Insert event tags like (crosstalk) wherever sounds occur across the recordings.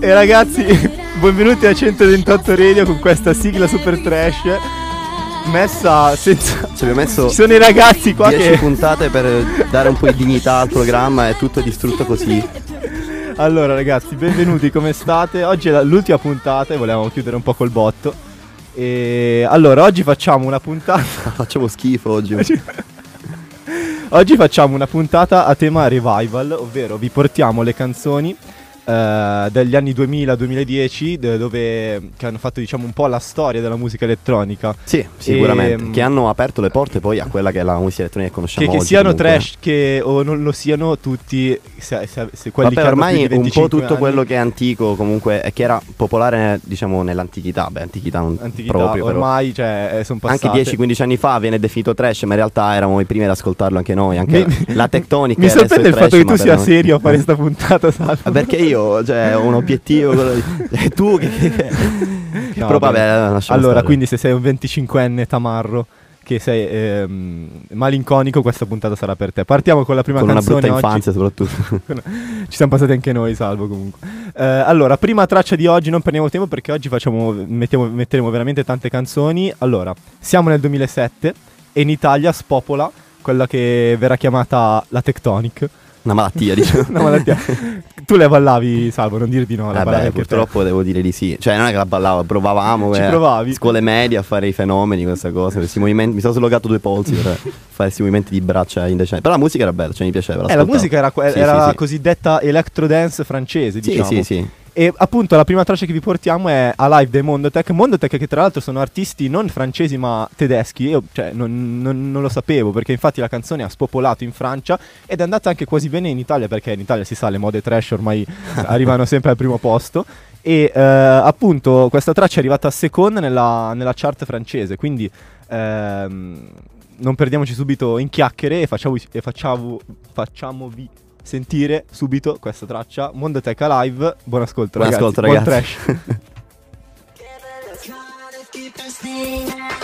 E ragazzi, (laughs) benvenuti a 128 Radio con questa sigla super trash messa senza... Ci abbiamo messo Ci sono i ragazzi qua 10 che... puntate per dare un po' di dignità al programma e tutto è distrutto così. Allora ragazzi, benvenuti, come state? Oggi è l'ultima puntata e volevamo chiudere un po' col botto. E allora, oggi facciamo una puntata... (laughs) Facciamo schifo oggi. Oggi facciamo una puntata a tema revival, ovvero vi portiamo le canzoni eh, degli anni 2000-2010 de- dove che hanno fatto diciamo un po' la storia della musica elettronica. Sì, sicuramente. Ehm, Che hanno aperto le porte poi a quella che è la musica elettronica che conosciamo Che, che oggi. siano comunque. trash che, o non lo siano tutti, se, se- se quelli Vabbè, che ormai un 25 po' tutto anni, quello che è antico comunque e che era popolare diciamo nell'antichità, beh antichità non antichità, proprio però. ormai cioè, sono passate. Anche 10-15 anni fa viene definito trash, ma in realtà eravamo i primi ad ascoltarlo anche noi, anche Mi- la tectonica. Mi sorprende il fatto che tu sia noi- serio a fare questa puntata, Salvo. Perché io cioè, ho un obiettivo, di- e (laughs) tu che... che- No, però vabbè. Allora, stare. quindi se sei un 25enne tamarro che sei ehm, malinconico, questa puntata sarà per te. Partiamo con la prima con una canzone brutta oggi. infanzia soprattutto. (laughs) Ci siamo passati anche noi, salvo comunque. Eh, allora, prima traccia di oggi, non perdiamo tempo perché oggi facciamo, mettiamo- metteremo veramente tante canzoni. Allora, siamo nel 2007 e in Italia spopola quella che verrà chiamata la Tectonic. Una malattia, (laughs) diciamo. Una malattia. tu le ballavi, salvo, non dir di no. La Eh beh, anche te. purtroppo devo dire di sì. Cioè, non è che la ballavo, provavamo. Ci eh, provavi? Scuole medie a fare i fenomeni, questa cosa. Questi movimenti. Mi sono slogato due polsi per (laughs) fare questi movimenti di braccia indecenti. Però la musica era bella, cioè mi piaceva. Eh, la musica era, Sì, era sì, sì. cosiddetta electro dance francese, Sì, diciamo. sì, sì. E appunto la prima traccia che vi portiamo è Alive dei Mondotech. Mondotech che tra l'altro sono artisti non francesi ma tedeschi. Io cioè, non, non- non lo sapevo perché infatti la canzone ha spopolato in Francia ed è andata anche quasi bene in Italia perché in Italia si sa le mode trash ormai (laughs) arrivano sempre al primo posto. E eh, appunto questa traccia è arrivata seconda nella, nella chart francese. Quindi ehm, non perdiamoci subito in chiacchiere e, facciamo, e facciamo, facciamovi sentire subito questa traccia Mondotech Alive. Buon ascolto, Buon ragazzi. ascolto, Buon ragazzi. trash. (laughs)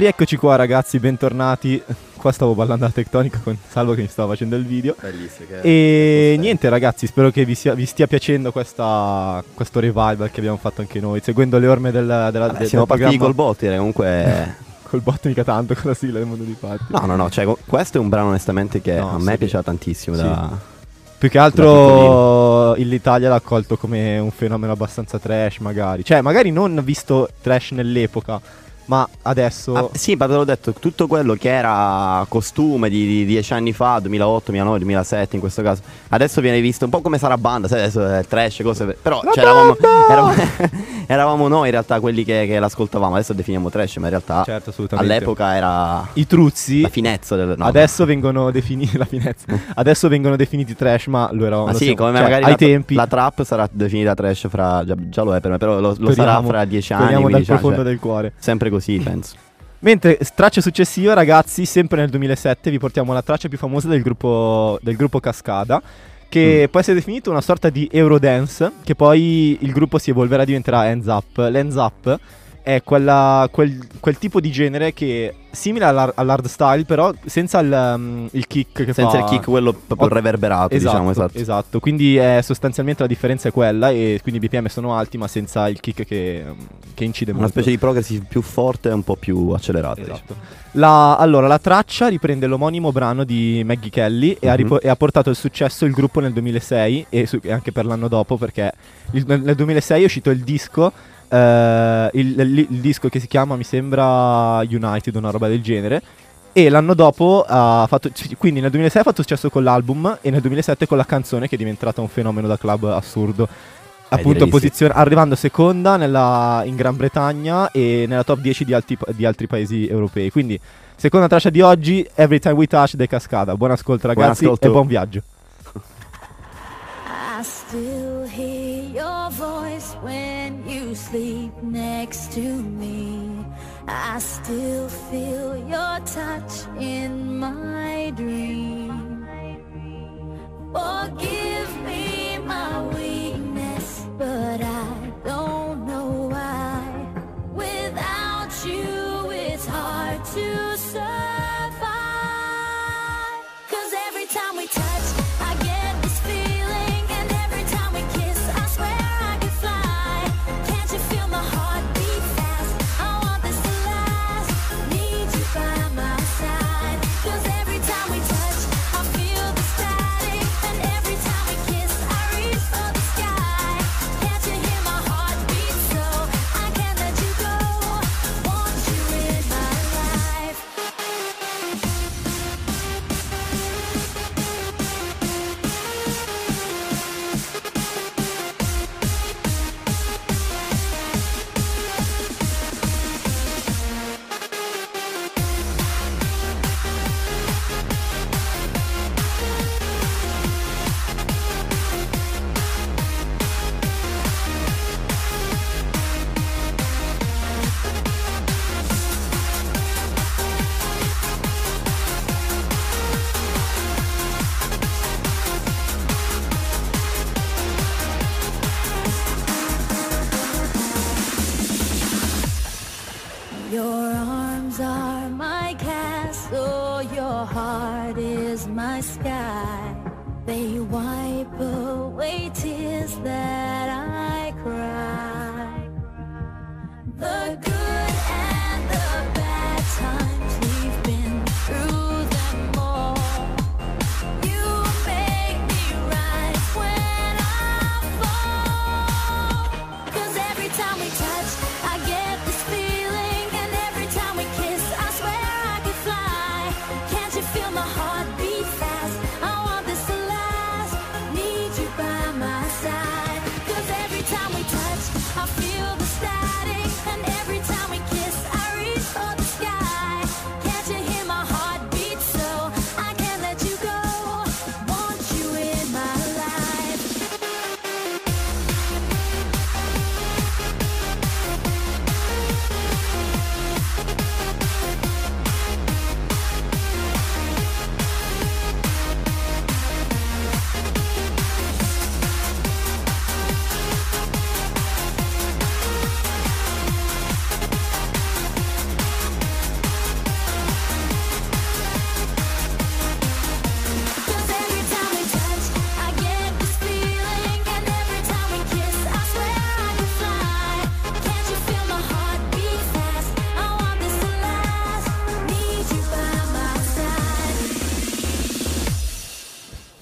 rieccoci qua ragazzi, bentornati. Qua stavo ballando la tectonica con Salvo che mi stava facendo il video. Bellissimo. che- E niente ragazzi, spero che vi, sia- vi stia piacendo questa- questo revival che abbiamo fatto anche noi, seguendo le orme del, della, Vabbè, del- siamo del partiti col eh, comunque... (laughs) Col botto mica tanto con la sigla del mondo di Patti. No, no, no, cioè, questo è un brano onestamente che No, a me sì. piaceva tantissimo. Sì. Da... Più che altro l'Italia l'ha accolto come un fenomeno abbastanza trash magari. Cioè magari non visto trash nell'epoca, ma adesso... Ah, sì, ma te l'ho detto, tutto quello che era costume di, di dieci anni fa, 2008, 2009, 2007 in questo caso, adesso viene visto un po' come sarà banda, sai, adesso è trash, cose... Però cioè, eravamo, (laughs) eravamo, (laughs) eravamo noi in realtà quelli che, che l'ascoltavamo, adesso definiamo trash, ma in realtà Certo, assolutamente. all'epoca era I truzzi la finezza del... no, adesso vengono definiti (laughs) la finezza. Adesso vengono definiti trash, ma lo eravamo Ma sì, siamo- come cioè, magari ai la, tempi. la trap sarà definita trash fra... Già, già lo è per me, però lo, lo sarà fra dieci anni, speriamo dal 15 anni, profondo cioè, del cuore. Sempre così, (laughs) penso. Mentre traccia successiva, ragazzi, sempre nel 2007 vi portiamo la traccia più famosa del gruppo, del gruppo Cascada. Che Mm. può essere definito una sorta di Eurodance. Che poi il gruppo si evolverà e diventerà Hands Up. L'Hands Up è quella- quel, quel tipo di genere che simile all'hard, all'hard style, però senza il, um, il kick che Senza fa. il kick quello proprio Ot- reverberato, Esatto, diciamo, esatto. esatto. Quindi è sostanzialmente la differenza è quella. E quindi i BPM sono alti, ma senza il kick che, che incide Una molto. specie di progressive più forte e un po' più accelerata. diciamo. Esatto. La, allora, la traccia riprende l'omonimo brano di Maggie Kelly e, ha Mhm. ripo- e ha portato il successo il gruppo nel 2006 e, su- e anche per l'anno dopo perché il- nel, nel 2006 è uscito il disco, il, il- il disco che si chiama mi sembra United, una roba del genere. E l'anno dopo ha fatto. Quindi nel 2006 ha fatto successo con l'album e nel 2007 con la canzone che è diventata un fenomeno da club assurdo. Appunto, posizione, arrivando seconda nella- in Gran Bretagna e nella top 10 di, alti- di altri paesi europei. Quindi, seconda traccia di oggi, Every Time We Touch dei Cascada. Buon ascolto, Buon ragazzi, ascolto. e buon viaggio. I still hear your voice when you sleep next to me. I still feel your touch in my dream. Forgive me my weakness, but I don't know why. Without you, it's hard to survive.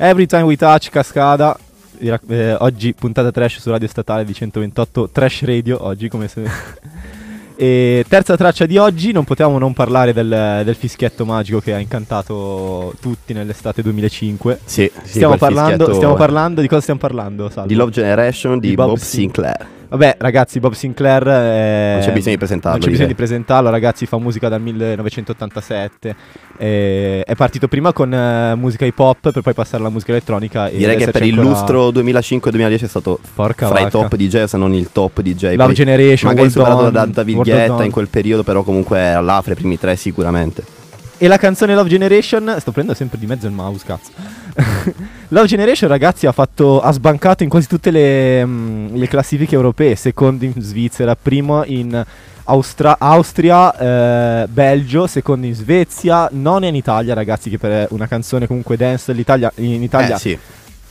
Every Time We Touch, Cascada. Eh, oggi puntata trash su Radio Statale di 128, Trash Radio, oggi come se... (laughs) e terza traccia di oggi, non potevamo non parlare del, del fischietto magico che ha incantato tutti nell'estate 2005. Sì, sì, Stiamo parlando, stiamo parlando, di cosa stiamo parlando? Salvo? di Love Generation di, Di Bob Bob, Sin- Sinclair. Vabbè, ragazzi, Bob Sinclair. eh, Non c'è bisogno di presentarlo, Non c'è bisogno di presentarlo, ragazzi. Fa musica dal 1987. eh, è partito prima con eh, musica hip hop per poi passare alla musica elettronica. Direi che per il ancora lustro 2005-2010 è stato Porca fra i vacca. top DJ, se non il top DJ. Love Poi Generation, magari World superato On, da David Guetta in quel periodo, però comunque era là fra i primi tre sicuramente. E la canzone Love Generation. Sto prendendo sempre di mezzo il mouse, cazzo. (laughs) Love Generation, ragazzi, ha, fatto, ha sbancato in quasi tutte le, mm, le classifiche europee. Secondo in Svizzera, primo in Austra- Austria, eh, Belgio, secondo in Svezia, non in Italia, ragazzi. Che per una canzone comunque dance l'Italia, in Italia Eh, sì.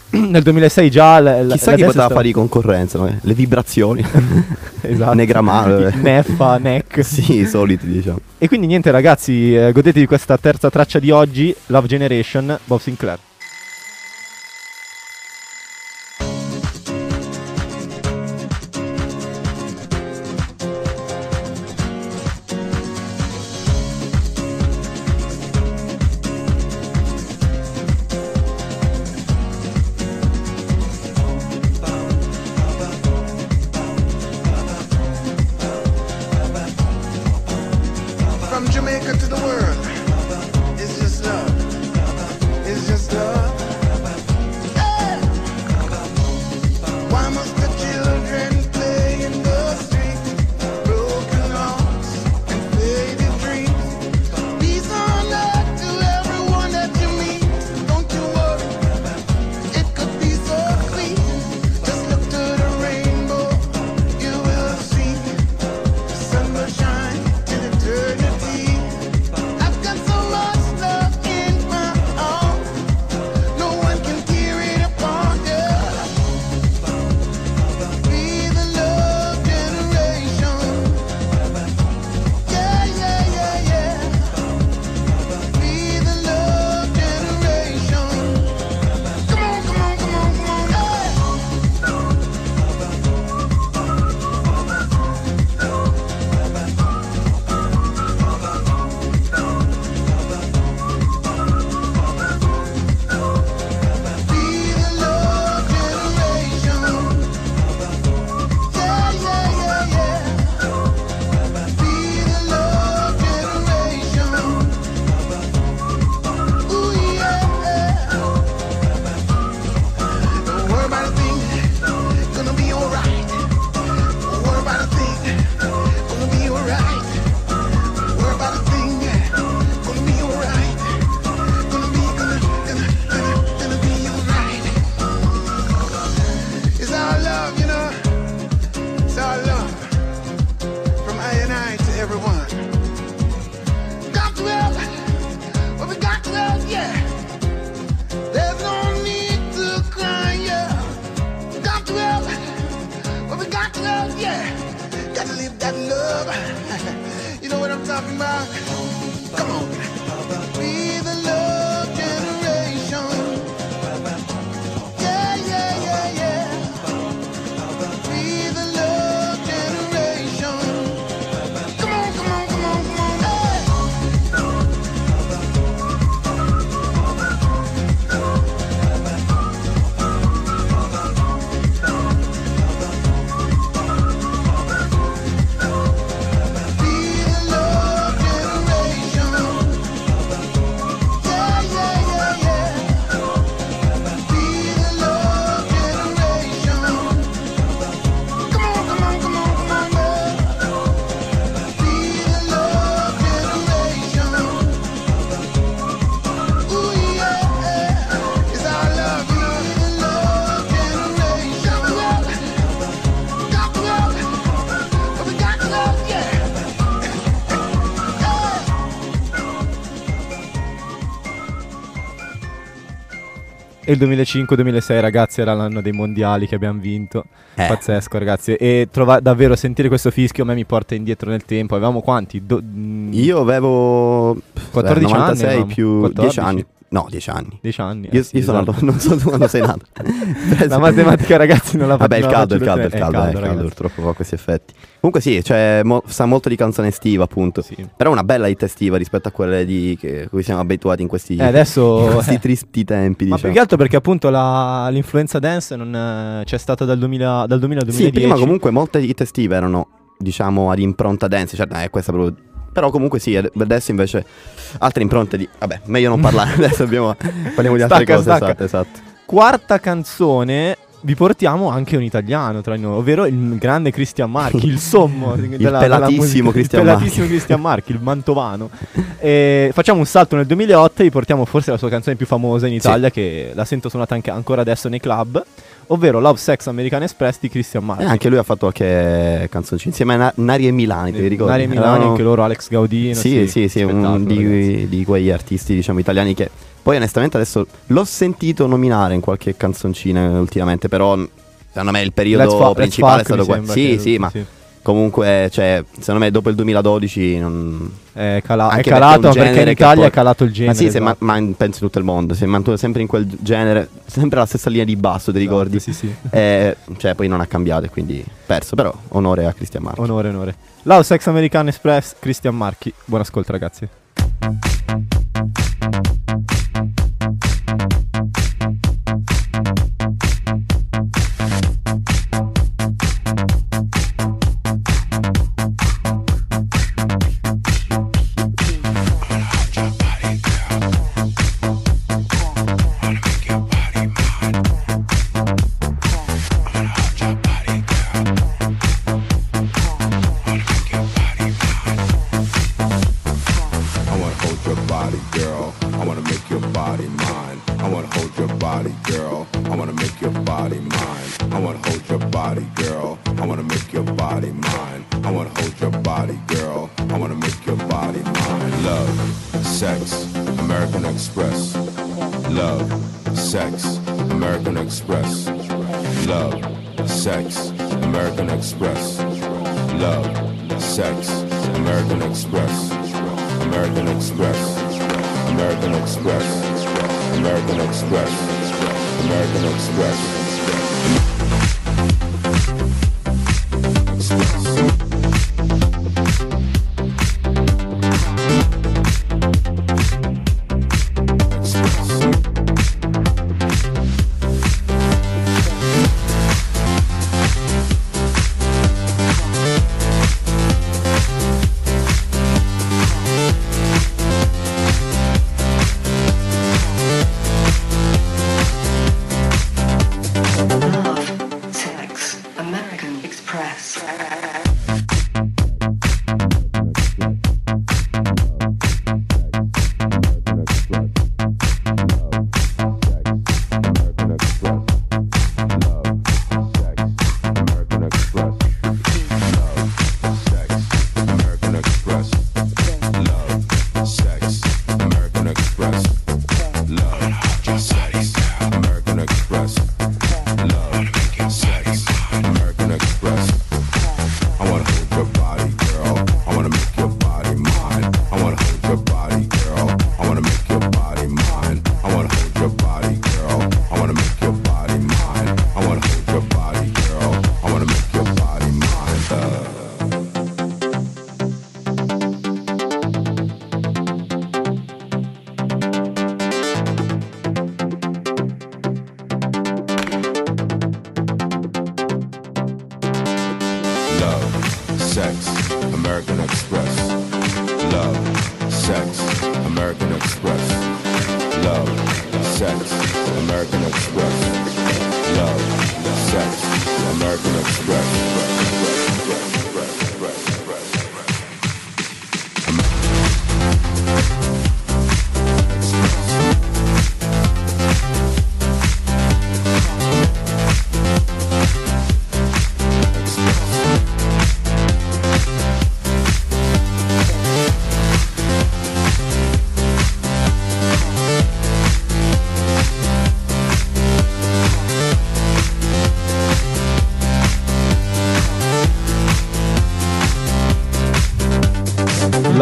(clears throat) nel 2006 già. la- la- Chissà la chi poteva stava- fare di concorrenza, no? le vibrazioni. (laughs) Esatto. Negramale. (laughs) Neffa, neck. (laughs) sì, i soliti diciamo. E quindi niente ragazzi, eh, godetevi questa terza traccia di oggi, Love Generation, Bob Sinclair. E il 2005-2006 ragazzi era l'anno dei mondiali che abbiamo vinto. Eh. Pazzesco ragazzi. E trova- davvero sentire questo fischio a me mi porta indietro nel tempo. Avevamo quanti? Do- mm, Io avevo pff, 14 eh, 96 anni più 14. 10 anni. No, dieci anni. 10 anni. Io, eh sì, io sono esatto. nato, non so tu quando sei nato. (laughs) (laughs) La matematica, ragazzi, non la Vabbè, il caldo, il faccio caldo, il bene. caldo, eh, il caldo, purtroppo fa questi effetti. Comunque sì, cioè, mo- sa molto di canzone estiva, appunto. Sì. Però una bella hit estiva rispetto a quelle di che cui siamo abituati in questi, Eh, adesso- (laughs) in questi eh. tristi tempi, Ma diciamo. più che altro perché appunto la- l'influenza dance non eh, c'è stata dal 2000, dal 2000 al Sì, 2010. prima comunque molte hit estive erano, diciamo, ad impronta dance, cioè, eh, questa proprio... Però comunque sì, ad- adesso invece altre impronte di... Vabbè, meglio non parlare, (laughs) adesso abbiamo... parliamo di altre Stacca, cose, stacca. esatto, esatto. Quarta canzone. Vi portiamo anche un italiano tra noi, ovvero il grande Cristian Marchi, il sommo (laughs) della, della pelatissimo musica- Christian il pelatissimo Christian Marchi, il mantovano. E facciamo un salto nel 2008 e vi portiamo forse la sua canzone più famosa in Italia, che la sento suonata anche ancora adesso nei club, ovvero Love Sex American Express di Christian Marchi. E anche lui ha fatto qualche canzoncina insieme a Na- Nari e Milani, te li ricordi? Nari e Milani, anche loro, Alex Gaudino. Sì, sì, sì, un spettacolo, ragazzi. di, di quegli artisti, diciamo, italiani che poi onestamente adesso l'ho sentito nominare in qualche canzoncina ultimamente, però secondo me il periodo Let's Fa- principale è Fuck, stato quello. Sì, sì, ma comunque, cioè, secondo me dopo il 2012 non... È, cala- è calato perché perché in Italia poi- è calato il genere. ma sì, ma, esatto. ma in- penso in tutto il mondo, si è mantenuto sempre in quel genere, sempre la stessa linea di basso, ti ricordi? Esatto, Sì, sì. Eh, cioè, poi non ha cambiato e quindi perso, però onore a Cristian Marchi. Onore, onore. Love Sex American Express, Christian Marchi. Buon ascolto, ragazzi.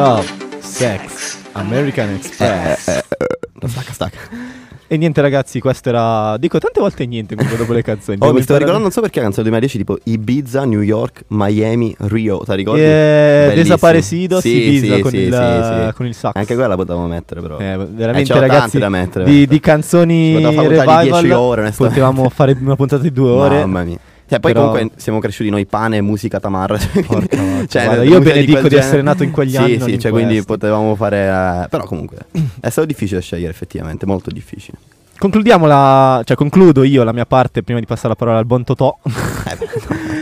Love, Sex, American Express. Stacca, stacca. E niente ragazzi, questo era... Dico tante volte niente comunque dopo le canzoni. Oh, Devo mi sto imparare- ricordando, non so perché la canzone del 2010 tipo Ibiza, New York, Miami, Rio, ti ricordi? Eh, Bellissimo. Desaparecidos, Sì, Ibiza con il- con il sax. Anche quella potevamo mettere però. Eh, Eh, veramente c'erano ragazzi tante da mettere. di, di canzoni Ci poteva fare di revival 10 ore, onestamente. potevamo fare una puntata di due ore Mamma mia. Cioè, poi Però- comunque siamo cresciuti noi pane musica tamarra. cioè, Porca (laughs) cioè, guarda, io benedico di essere nato in quegli sì, anni, Sì, cioè, quindi potevamo fare... eh, però comunque è stato difficile scegliere effettivamente, molto difficile. concludiamo la cioè concludo io la mia parte prima di passare la parola al buon Totò Eh,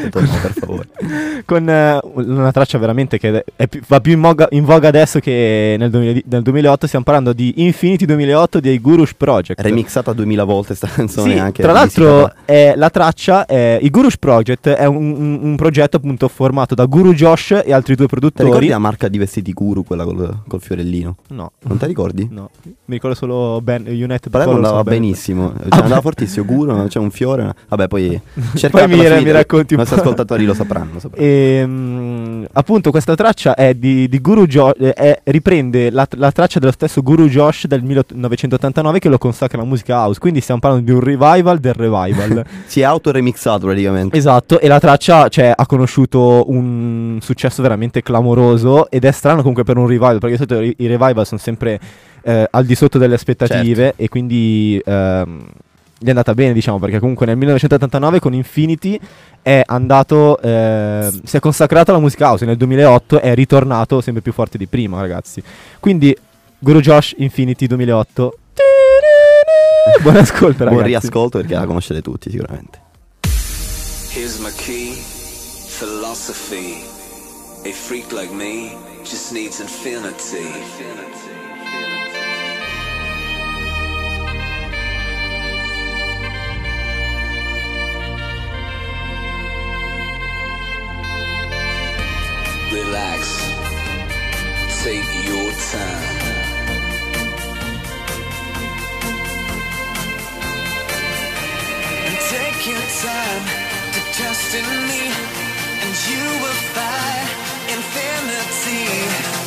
beh, no, per favore. (laughs) con eh, una traccia veramente che più- va più in voga, in voga adesso che nel, 2000 nel 2008 stiamo parlando di Infinity 2008 dei Gurush Project Remixata 2000 volte sta canzone Sì, anche tra l'altro è, la traccia è, il Gurush Project è un, un- un progetto appunto formato da Guru Josh e altri due Ti ricordi produttori la marca di vestiti guru, quella col, col fiorellino? no Non ti ricordi? no mi ricordo solo ben, United Colors andava benissimo, cioè, (laughs) Ah, andava beh. fortissimo, Guru, c'è un fiore. Vabbè, poi (laughs) Poi cercate mi, alla mi fine, racconti un nostri ascoltatori lo sapranno. sapranno. E, mm, appunto questa traccia è di, di Guru Josh, è- riprende la, la traccia dello stesso Guru Josh del 1989 che lo consacra alla musica house, quindi stiamo parlando di un revival del revival. (laughs) Si è autoremixato praticamente. esatto, e la traccia cioè, ha conosciuto un successo veramente clamoroso ed è strano comunque per un revival, perché di solito i, revival sono sempre eh, al di sotto delle aspettative e quindi ehm, gli è andata bene diciamo, perché comunque nel 1989 con Infinity è andato, eh, si è consacrato alla musica house, nel 2008 è ritornato sempre più forte di prima ragazzi. Quindi Guru Josh Infinity 2008. Buon ascolto ragazzi. Buon riascolto perché la conoscete tutti sicuramente. Here's my key, philosophy. A freak like me just needs infinity. Relax, take your time. And take your time to trust in me, and you will find infinity, infinity.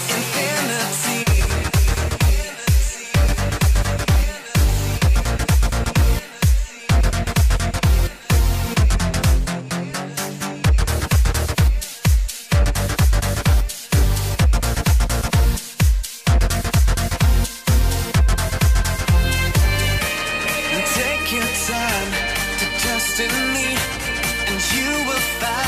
To trust in me, and you will find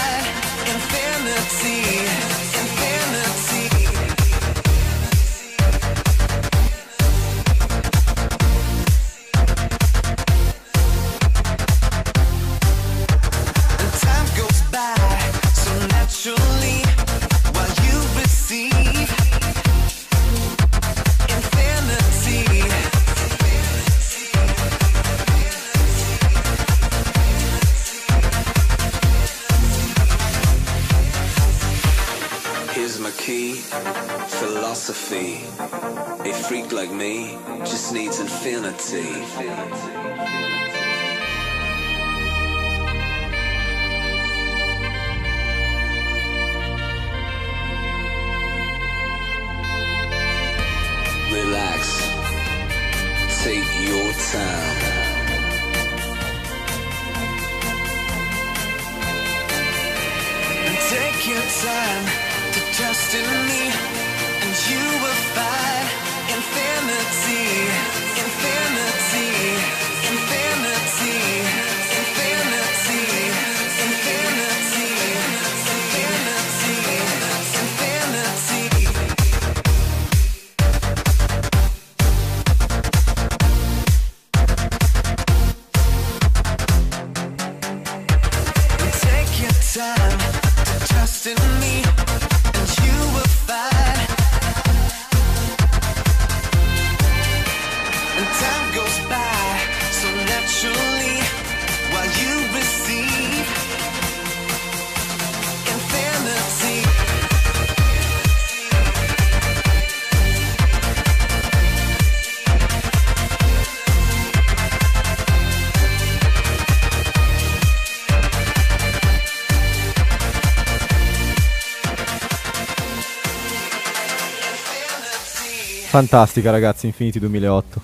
Fantastica ragazzi, Infinity 2008.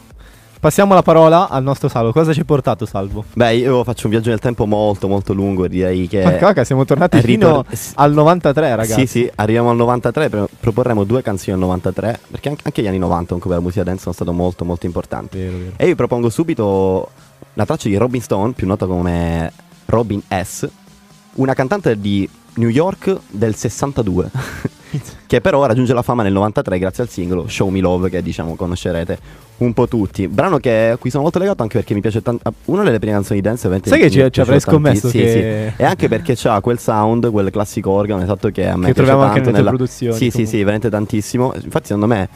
passiamo la parola al nostro Salvo. Cosa ci hai portato, Salvo? Beh, io faccio un viaggio nel tempo molto, molto lungo. Direi che. Ma caca, siamo tornati fino ritor- s- al 93, ragazzi. Sì, sì, arriviamo al 93. pro- proporremo due canzoni al 93. Perché anche, anche gli anni 90, comunque, per la musica dance sono stati molto, molto importanti. Vero, vero. E io propongo subito la traccia di Robin Stone, più nota come Robin S., una cantante di New York del 62, (laughs) che però raggiunge la fama nel 93 grazie al singolo Show Me Love, che diciamo conoscerete un po' tutti. Brano che a cui sono molto legato anche perché mi piace tanto. Una delle prime canzoni dance, ovviamente. Sai che ci- ci avrei scommesso tantissimo, che- sì, sì. E anche perché c'ha quel sound, quel classico organo, esatto, che a me Che troviamo anche nella- produzioni, Sì, sì, comunque. sì, veramente tantissimo. Infatti, secondo me,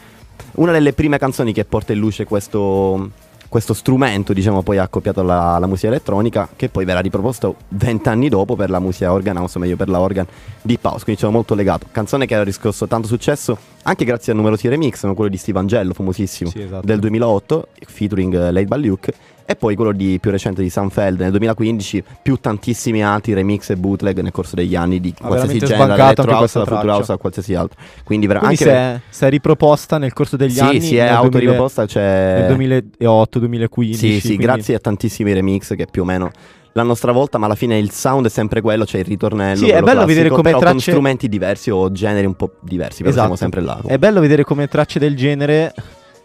una delle prime canzoni che porta in luce questo, questo strumento, diciamo, poi accoppiato alla, alla musica elettronica, che poi verrà riproposto vent'anni dopo per la musica organ house, o meglio per la organ di Paus. Quindi sono molto legato. Canzone che ha riscosso tanto successo anche grazie a numerosi remix, come quello di Steve Angello, famosissimo, Sì, esatto. del 2008, featuring eh, Late by Luke. E poi quello di più recente di Sunfeld nel 2015, più tantissimi altri remix e bootleg nel corso degli anni di Ha qualsiasi genere, electro house, da future house a qualsiasi altro. Quindi, vera- Quindi anche si è, si è riproposta nel corso degli sì, anni. si è nel 2000 autoriproposta, c'è Nel 2008, 2015. Sì, sì, quindi- grazie a tantissimi remix che più o meno l'hanno stravolta, ma alla fine il sound è sempre quello, c'è il ritornello. Sì, è bello vedere come però con tracce- strumenti diversi o generi un po' diversi, però Esatto. siamo sempre là. È bello vedere come tracce del genere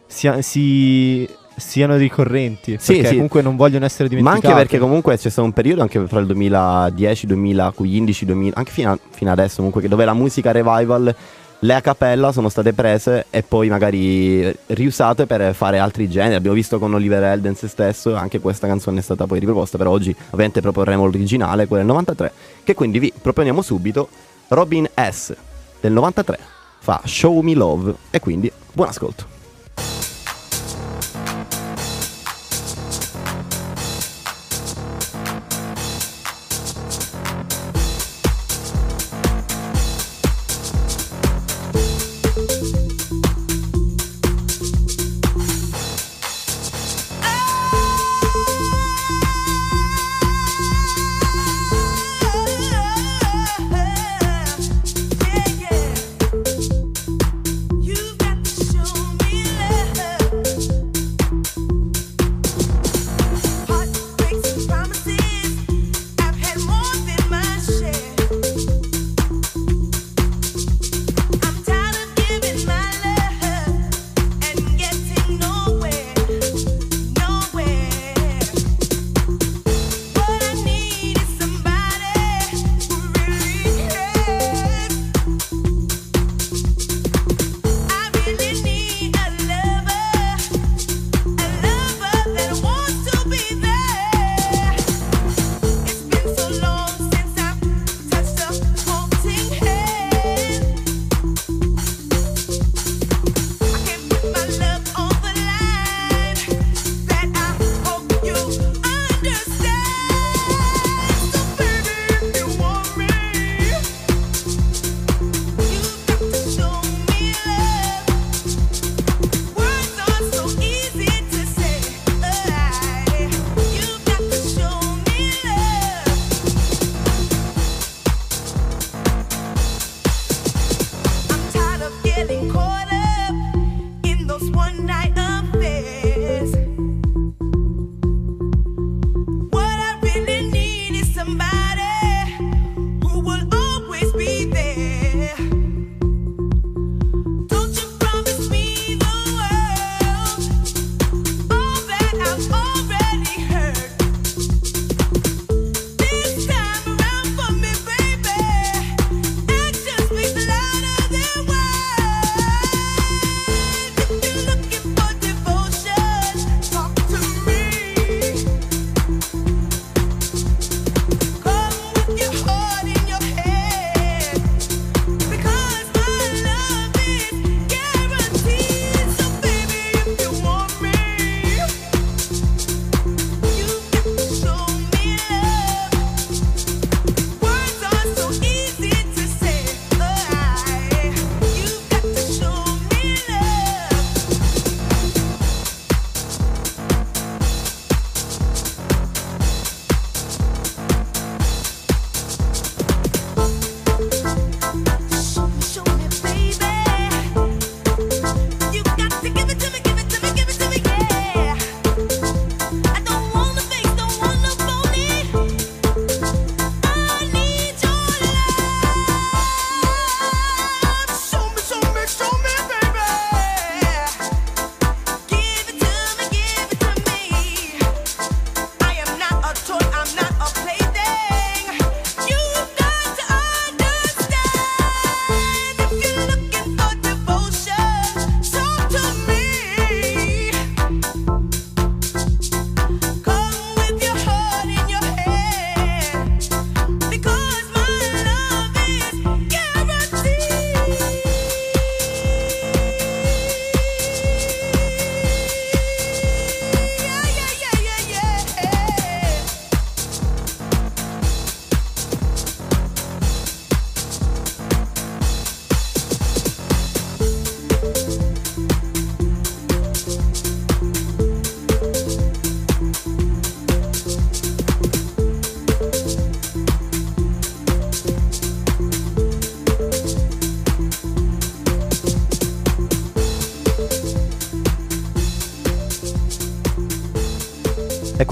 sia- si- siano ricorrenti. Sì, perché sì. comunque non vogliono essere Ma dimenticate. anche perché comunque c'è stato un periodo anche fra il 2010, 2015, 2000, anche fino, a- fino adesso comunque dove la musica revival le a cappella sono state prese e poi magari riusate per fare altri generi. Abbiamo visto con Oliver Eldens stesso, anche questa canzone è stata poi riproposta, però oggi ovviamente proporremo l'originale, quella del 93, che quindi vi proponiamo subito Robin S del 93 fa Show Me Love e quindi buon ascolto.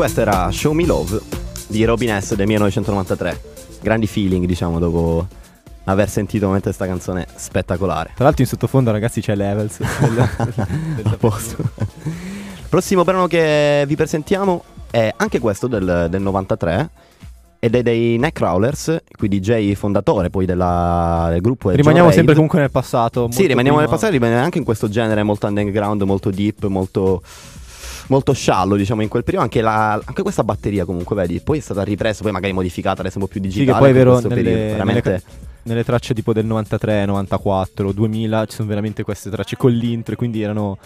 Questo era Show Me Love di Robin S del 1993. Grandi feeling, diciamo, dopo aver sentito veramente questa canzone spettacolare. Tra l'altro in sottofondo ragazzi c'è Levels. (laughs) A posto. Prossimo brano che vi presentiamo è anche questo del, del 93 ed è dei Neckcrawlers, qui DJ fondatore poi della- del gruppo. Rimaniamo John sempre comunque nel passato. Sì, rimaniamo nel prima- passato, rimaniamo anche in questo genere molto underground, molto deep, molto molto sciallo, diciamo, in quel periodo. Anche, la- anche questa batteria, comunque, vedi, poi è stata ripresa, poi magari modificata, adesso un po' più Sì, digitale. che poi è vero, nelle, periodo, veramente. nelle, nelle tracce tipo del 93, 94, 2000 ci sono veramente queste tracce con l'intro, quindi erano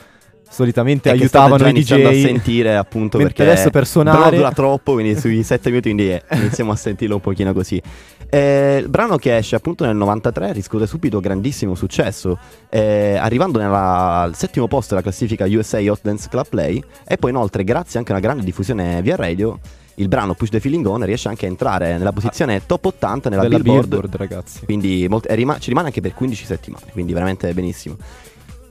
solitamente che aiutavano i DJ. a sentire appunto perché adesso per suonare dura troppo quindi sui 7 minuti quindi eh, iniziamo a sentirlo un pochino così Eh, il brano che esce appunto nel 93 riscuote subito grandissimo successo eh, arrivando nella- al settimo posto della classifica USA Hot Dance Club Play e poi inoltre grazie anche a una grande diffusione via radio il brano Push the Feeling On riesce anche a entrare nella posizione top 80 nella della Billboard, Billboard, ragazzi. quindi molt- rima- ci rimane anche per 15 settimane, quindi veramente benissimo.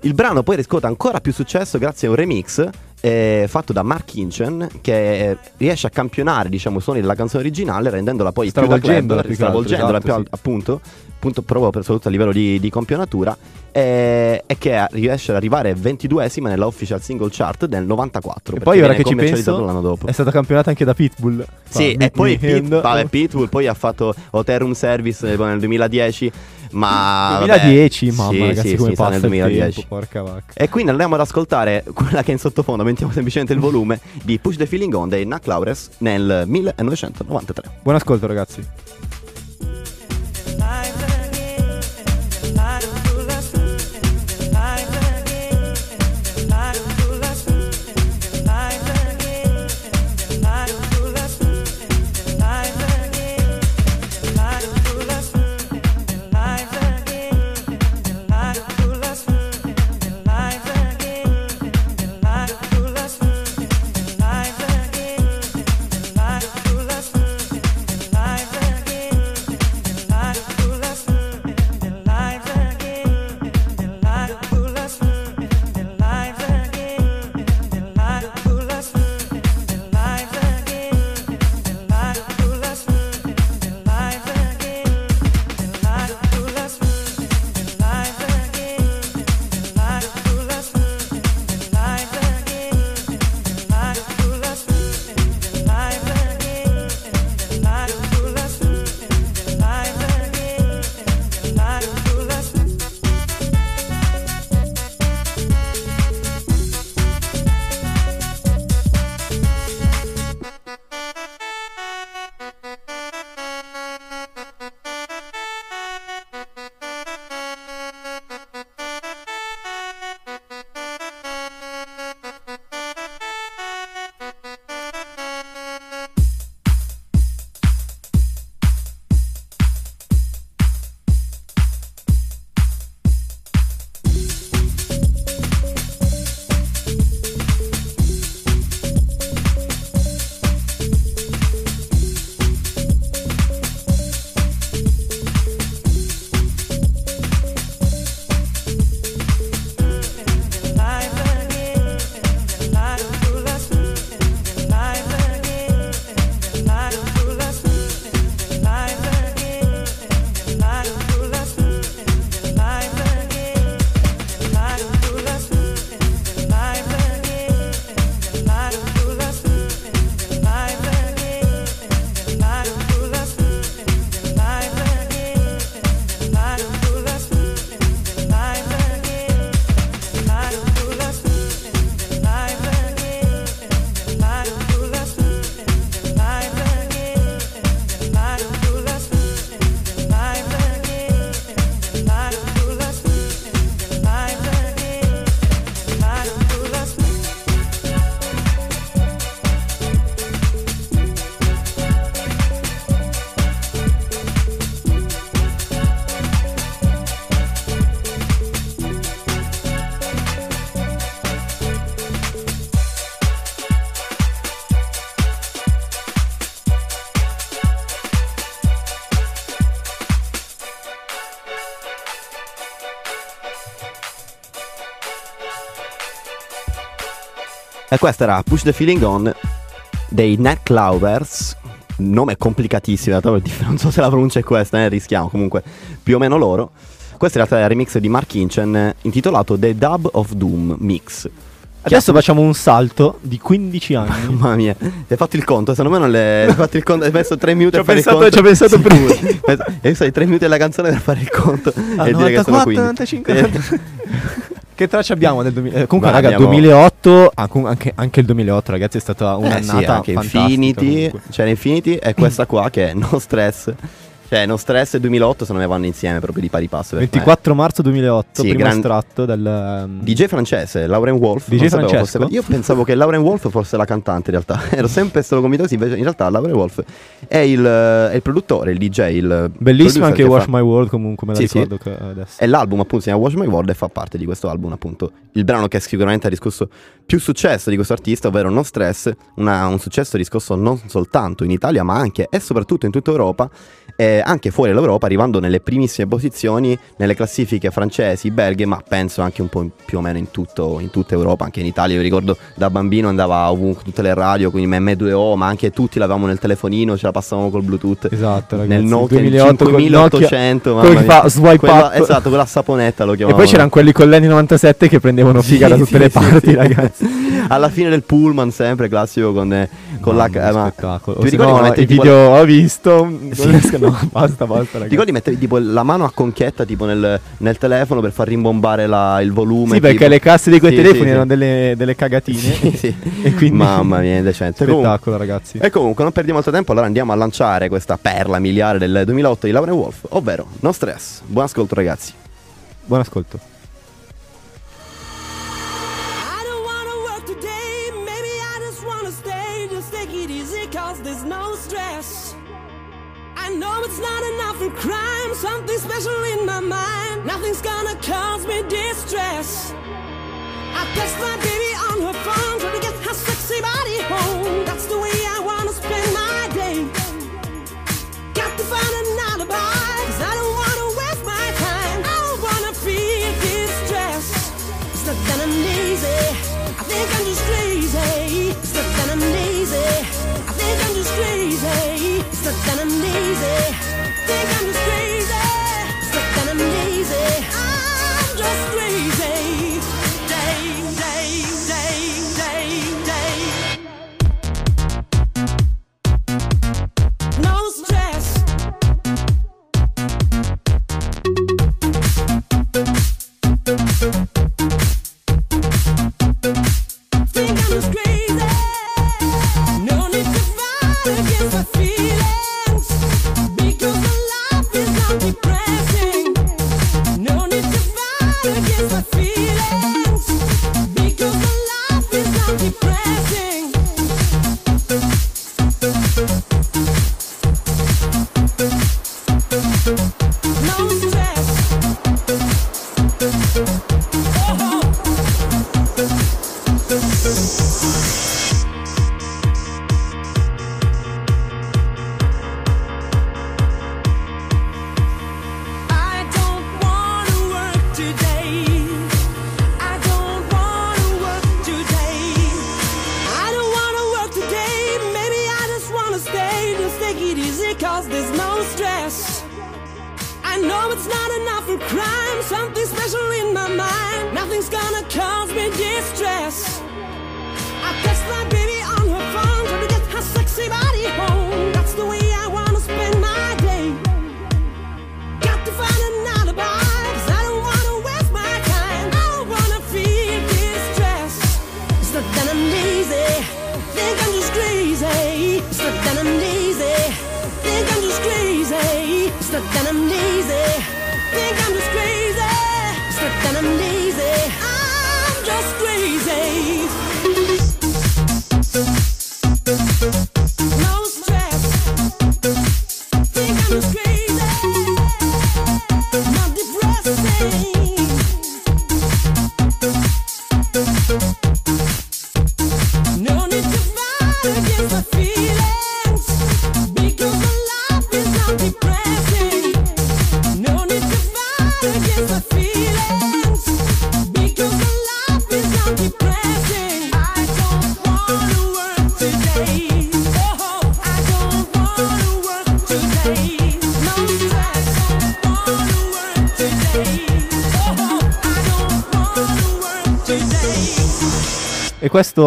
Il brano poi riscuote ancora più successo grazie a un remix eh, fatto da Mark Hinchen che eh, riesce a campionare diciamo, i suoni della canzone originale rendendola poi più da club, stravolgendola esatto, più appunto, appunto proprio per soprattutto a livello di, di campionatura eh, e che riesce ad arrivare 22esima nella official single chart del 94 E poi ora che ci penso l'anno dopo. è stata campionata anche da Pitbull. Sì, Fa, e poi Pit, vabbè, Pitbull poi ha fatto Oterum Service eh, nel 2010, ma... 2010, vabbè, mamma sì, ragazzi sì, come sì, passa nel il 2010. tempo, porca vacca. E quindi andiamo ad ascoltare quella che è in sottofondo, aumentiamo semplicemente il volume, di Push the Feeling On dei Nuck Laures nel 1993. Buon ascolto ragazzi. E questa era Push the Feeling On dei Neck Lovers. Nome complicatissimo, (laughs) non so se la pronuncia è questa, eh, rischiamo comunque più o meno loro. Questo in realtà è il remix di Mark Inchen intitolato The Dub of Doom Mix. Adesso facciamo un salto di 15 anni. (laughs) Mamma mia, hai fatto il conto? Secondo me non le. Hai fatto il conto, hai messo tre minuti Ci ho a fare pensato- il conto. ci ho pensato prima. (laughs) Hai messo i tre minuti della canzone per fare il conto Ah, e dire che sono 94, 15. 95. Che traccia abbiamo del 2000? eh, comunque, Ma raga, abbiamo- 2008. ah, anche, anche il 2008, ragazzi, è stata Eh un'annata sì, anche fantastica. Infinity, comunque. c'era Infinity e questa qua che è No Stress. Cioè No Stress e 2008 secondo me vanno insieme proprio di pari passo. per me. 24 marzo 2008, Sì, primo gran- estratto del. um, DJ francese, Lauren Wolf. DJ fosse- io pensavo che Lauren Wolf fosse la cantante in realtà. (laughs) Ero sempre stato convinto così, invece in realtà Lauren Wolf è il, è il produttore, il DJ, il Bellissimo anche che Wash fa- My World, comunque me la Sì, sì. ricordo che adesso. E l'album appunto si chiama Watch My World e fa parte di questo album appunto. Il brano che sicuramente ha riscosso più successo di questo artista, ovvero No Stress, una- un successo riscosso non soltanto in Italia ma anche e soprattutto in tutta Europa e anche fuori dall'Europa arrivando nelle primissime posizioni nelle classifiche francesi, belghe ma penso anche un po' più o meno in, tutto, in tutta Europa, anche in Italia. Io ricordo da bambino andava ovunque, tutte le radio, quindi M2O ma anche tutti l'avevamo nel telefonino, ce la passavamo col Bluetooth. Esatto, ragazzi. Nel Nokia 2008 col 5800 Nokia, quello che fa swipe Quella- up. Esatto, quella saponetta lo E chiamavano. poi c'erano quelli con l'N97 che prendevano figa da Sì, tutte sì, le parti, sì. ragazzi. (laughs) Alla fine del pullman, sempre classico con, eh, con la. Eh, ma- spettacolo. Ti ricordi no, quando mettevi i tipo video ho visto. (laughs) Sì. No, (laughs) basta, basta, Ti ricordi mettevi tipo la mano a conchietta tipo nel, nel telefono per far rimbombare la- il volume? Sì, perché tipo? le casse di quei Sì, telefoni sì, erano sì. delle, delle cagatine. Sì, sì. (laughs) E quindi... Mamma mia, indecente. Comunque- Spettacolo, ragazzi. E comunque non perdiamo altro tempo, allora andiamo a lanciare questa perla miliare del 2008 di Lauren Wolf, ovvero No Stress. Buon ascolto ragazzi. Buon ascolto. Crime, something special in my mind. Nothing's gonna cause me distress. I text my baby on her phone,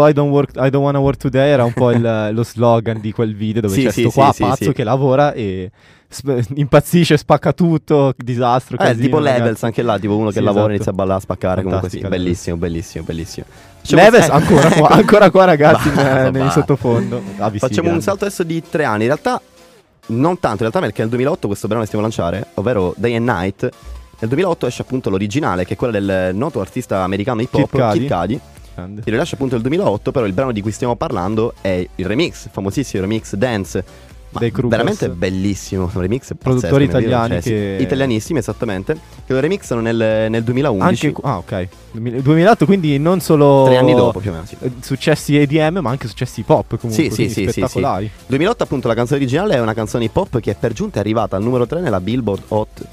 I don't, work, I don't wanna work today era un po' il- (laughs) lo slogan di quel video dove Sì, c'è sì, sto qua sì, pazzo che lavora e sp- impazzisce, spacca tutto, disastro, Eh, casino, tipo ragazzi. Levels, anche là, tipo uno che lavora esatto. inizia a ballare, a spaccare, comunque sì, Fantastica bellissimo, bellissimo, bellissimo, bellissimo. Levels eh, ancora qua, (laughs) ancora qua ragazzi in- nei basta. sottofondo. Ah, Facciamo un grande. salto adesso di tre anni. In realtà, non tanto, in realtà perché nel 2008 questo brano che stiamo a lanciare, ovvero Day and Night, nel 2008 esce appunto l'originale, che è quella del noto artista americano hip hop Kid Cudi. Kid Cudi. Grande. Si rilascia appunto nel 2008, però il brano di cui stiamo parlando è il remix, il famosissimo remix Dance. Ma Dei veramente bellissimo, un remix Produttori pazzesco, italiani sì, che- italianissimi esattamente, che lo remixano nel, nel 2011. Anche, ah, ok. 2000 2008, quindi non solo Tre anni dopo, più o meno, sì. eh, successi EDM, ma anche successi pop comunque. Sì, sì, sì, sì, sì. spettacolari. 2008 appunto la canzone originale è una canzone hip hop che per giunta è arrivata al numero 3 nella Billboard Hot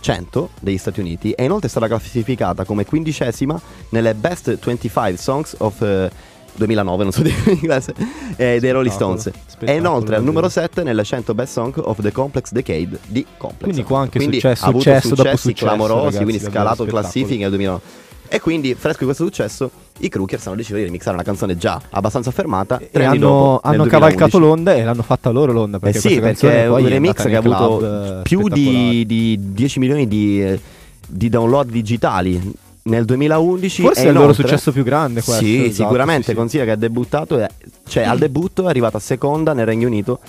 100 degli Stati Uniti e inoltre è stata classificata come quindicesima nelle Best 25 Songs of eh, 2009, non so dire in inglese, eh, dei Rolling Stones. E inoltre al numero davvero. 7 nelle 100 Best Song of the Complex Decade di Complex. Quindi qua anche Quindi successo, ha avuto successo dopo successi successo, clamorosi, ragazzi, quindi scalato classifiche nel 2009. E quindi, fresco di questo successo, i Crookers hanno deciso di remixare una canzone già abbastanza affermata. E tre anni hanno, dopo, hanno 2011. cavalcato l'onda e l'hanno fatta loro l'onda. Eh Perché sì, questa perché è un remix che ha avuto eh, più di, di 10 milioni di, eh, di download digitali nel 2011. Forse e è il loro successo più grande questo. Sì, esatto, sicuramente. sì, sì. Consiglia che è debuttato, e- cioè al debutto è arrivata seconda nel Regno Unito.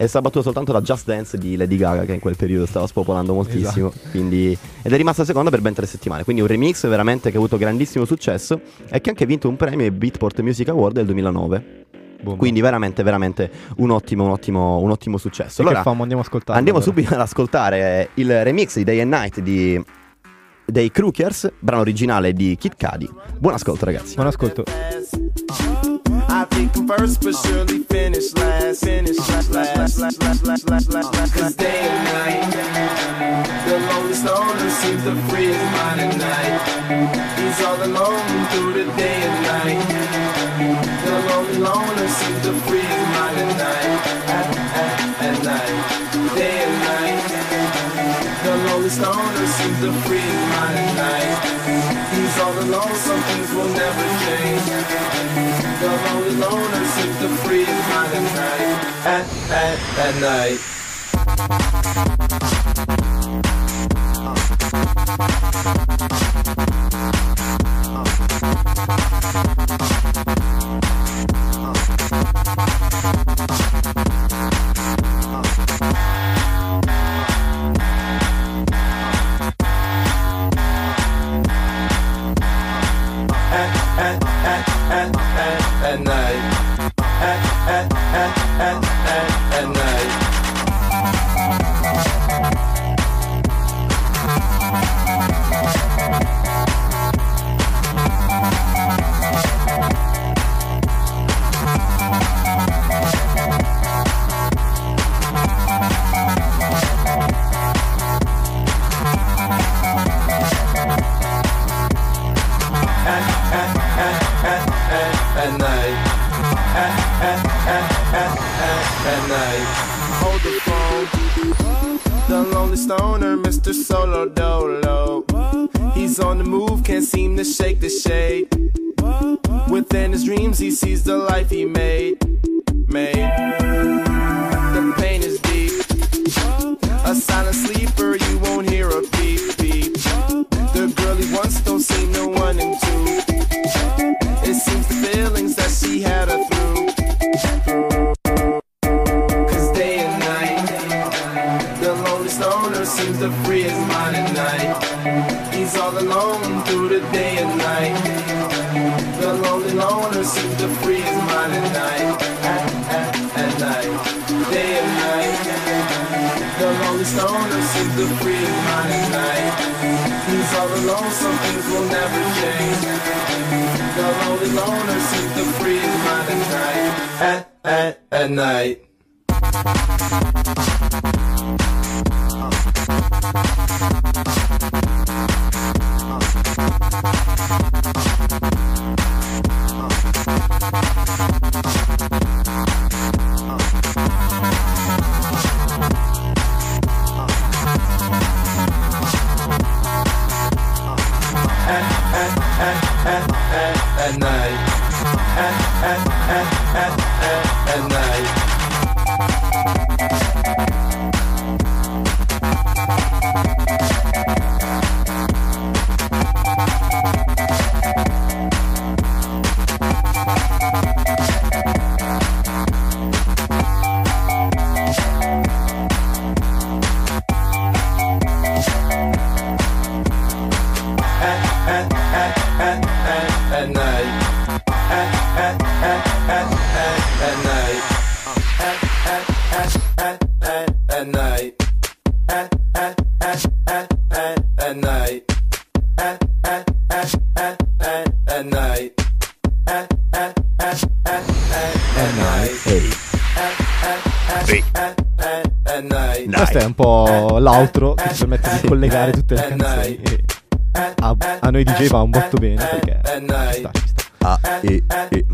È stata battuta soltanto da Just Dance di Lady Gaga, che in quel periodo stava spopolando moltissimo. Esatto. Quindi, ed è rimasta seconda per ben tre settimane. Quindi un remix veramente che ha avuto grandissimo successo e che ha anche vinto un premio ai Beatport Music Award del 2009. Bomba. Quindi veramente, veramente un ottimo, un ottimo, un ottimo successo. E Allora? Andiamo. Andiamo subito ad ascoltare il remix di Day and Night di, dei Crookers, brano originale di Kid Cudi. Buon ascolto ragazzi. Buon ascolto. I think I'm first, but surely finish last. Finish last, last, last, last, last, last, last, last. Cause day and night, the lonely stoner seems to free his mind at night. He's all alone through the day and night. The lonely loner seems to free his mind at night. At, at, at night, day and night. Lonely stoner seems to free at night. He's all alone, some things will never change. The lonely loner seems to free at night. At, at, at night. At, At, night. At, night. The lonely stoner, Mr. Solo Dolo. He's on the move, can't seem to shake the shade. Within his dreams, he sees the life he made. Made. The pain is deep. A silent sleeper, you won't hear a beep beep. The girl he wants don't seem to one and two. Seems to free his mind at night. He's all alone through the day and night. The lonely loner seems to free his mind at night. At, at, at night, day and night. The lonely stoner seems to free his mind at night. He's all alone, some things will never change. The lonely loner seems to free his mind at night. At, at, at night. At, collegare tutte le canzoni. A, a noi DJ va un botto bene perché night. sta, ci sta. Ah, e, e.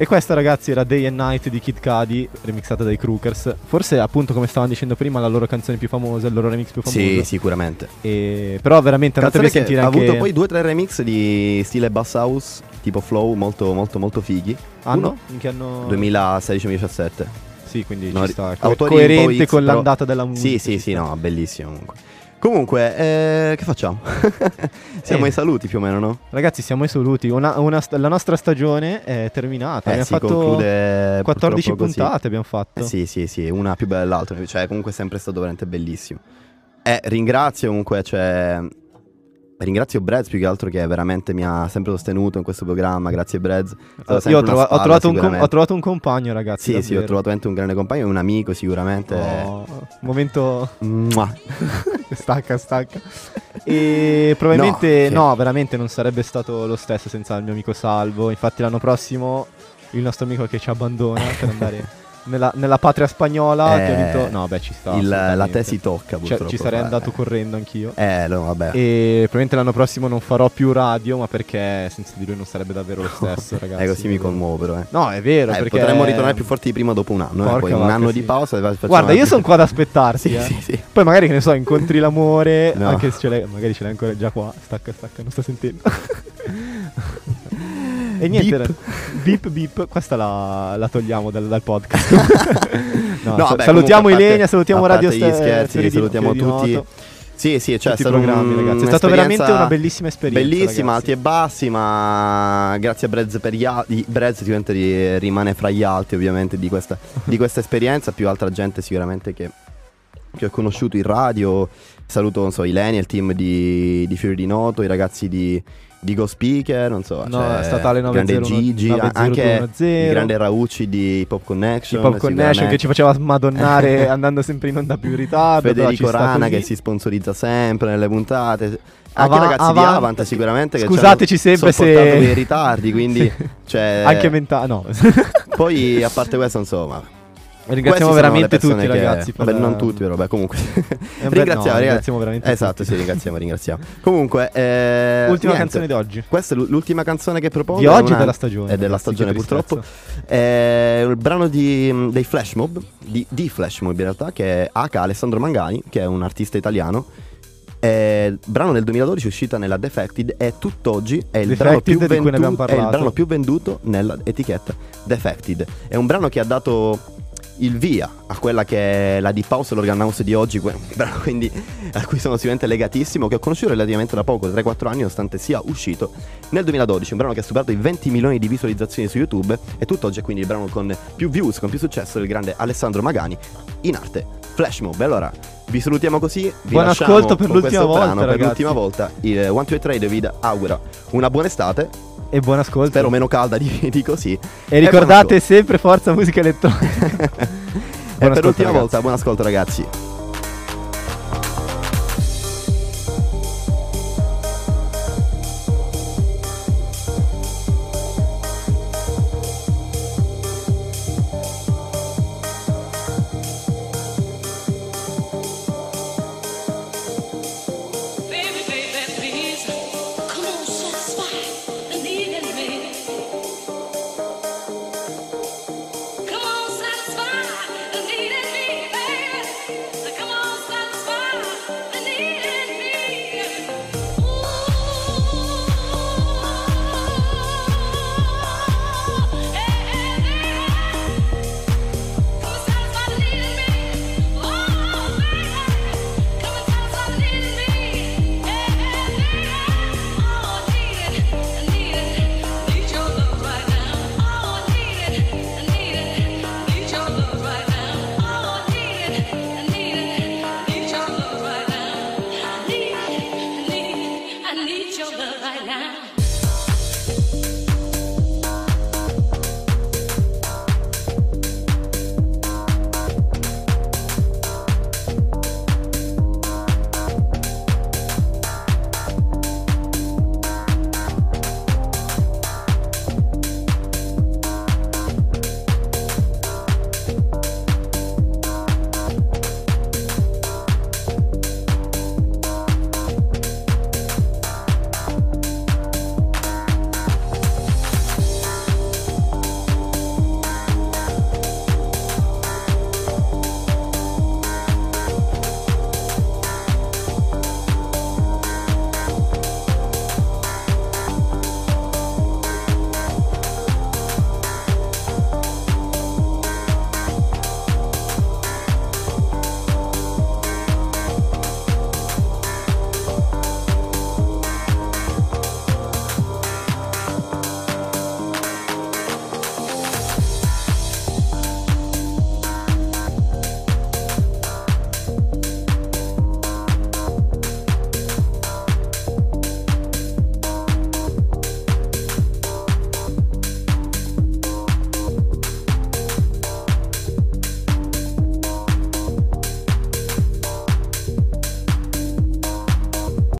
E questa ragazzi era Day and Night di Kid Cudi, remixata dai Crookers. Forse appunto come stavano dicendo prima la loro canzone più famosa, il loro remix più famoso. Sì, sicuramente. E... Però veramente andatevi a sentire ha anche... avuto poi due o tre remix di stile bass house, tipo flow, molto molto molto fighi. Anno? Uno, In che anno? 2016-2017. Sì, quindi No, ci sta. Co- coerente con però- l'andata della musica. Sì, sì, sì, no, bellissimo comunque. Comunque, eh, che facciamo? (laughs) Siamo Eh. ai saluti più o meno, no? Ragazzi, siamo ai saluti. Una- una la nostra stagione è terminata. Eh, abbiamo si fatto conclude 14 purtroppo così. puntate. Abbiamo fatto. Eh sì, sì, sì, una più bella dell'altra, cioè comunque è sempre stato veramente bellissimo. Eh, ringrazio comunque, cioè ringrazio Brez più che altro che veramente mi ha sempre sostenuto in questo programma, grazie Brez. Io ho, trova- ho trovato un com- ho trovato un compagno, ragazzi. Sì, sì, ho davvero. trovato veramente un grande compagno un amico sicuramente. Oh, momento. (laughs) Stacca, stacca. E probabilmente No, no, sì. veramente non sarebbe stato lo stesso senza il mio amico Salvo. Infatti, l'anno prossimo il nostro amico che ci abbandona per andare nella, nella patria spagnola. che ha Eh, vinto... No, beh, ci sta. il- la assolutamente. te si tocca Cioè, purtroppo. ci sarei fare. andato correndo anch'io. Eh, no, vabbè. E probabilmente l'anno prossimo non farò più radio, ma perché senza di lui non sarebbe davvero lo stesso, (laughs) ragazzi. Eh, così mi commuovo però, eh. No, è vero, Eh, perché potremmo ritornare più forti di prima dopo un anno, eh, Porca poi un anno sì. di pausa Guarda, io sono qua ad aspettarti. (laughs) Sì, eh. sì, sì. Poi magari che ne so, incontri l'amore. No. Anche se ce l'hai, magari ce l'hai ancora già qua. Stacca, stacca, non sto sentendo. (laughs) e niente, Beep. beep beep. Questa la, la togliamo dal, dal podcast. (laughs) no, No, vabbè, salutiamo comunque, a parte- Ilenia, salutiamo Radio gli Ste- scherzi, di- salutiamo tutti. Noto, Sì, sì, cioè è tutti i stato un- programmi, ragazzi. È un'esperienza veramente una bellissima esperienza. Bellissima, ragazzi. alti e bassi, ma grazie a Brez per gli altri. Brez sicuramente ri- rimane fra gli alti, ovviamente, di questa, di questa esperienza. Più altra gente sicuramente che, che ho conosciuto in radio. Saluto, non so, Ilenia, il team di, di Fiori di Noto, i ragazzi di, di Go Speaker, non so, No, cioè, statale il grande 901 Gigi, 90210. anche il grande Raucci di Pop Connection. Pop Connection sicuramente. che ci faceva smadonnare (laughs) andando sempre in onda più in ritardo. Federico Rana che si sponsorizza sempre nelle puntate. Anche Ava- i ragazzi di Avant- Avant sicuramente che Scusateci sempre se- dei ritardi, quindi Sì. (laughs) cioè, Anche mentale, no. Poi a parte questo, insomma, Ringraziamo veramente tutti, che- ragazzi. per- non tutti, però, beh, comunque. (laughs) Eh, beh, no, ringraziamo, ringraziamo veramente Esatto, tutti. sì, ringraziamo, ringraziamo. Comunque, eh, Ultima niente. canzone di oggi. Questa è l'u- l'ultima canzone che propongo. Di è oggi una- della stagione, È della ragazzi, stagione, purtroppo. È il brano di, dei Flash Mob, di, di Flash Mob in realtà, che è H. Alessandro Mangani, che è un artista italiano. È brano del 2012 uscita nella Defected e tutt'oggi è il, brano più, venduto, è il brano più venduto nell'etichetta Defected. È un brano che ha dato il via a quella che è la Deep House l'Organ House di oggi, (laughs) quindi a cui sono sicuramente legatissimo, che ho conosciuto relativamente da poco, 3-4 anni, nonostante sia uscito nel 2012, un brano che ha superato i 20 milioni di visualizzazioni su YouTube e tutt'oggi è quindi il brano con più views, con più successo del grande Alessandro Magani, in arte Flash Mob. Allora, vi salutiamo così, vi Buon ascolto per l'ultima volta, brano, per l'ultima volta. Il One to Radio vi augura una buona estate, E buon ascolto. spero meno calda (laughs) di, di così. E ricordate sempre Forza Musica Elettronica. (laughs) E per l'ultima ragazzi. volta, buon ascolto ragazzi.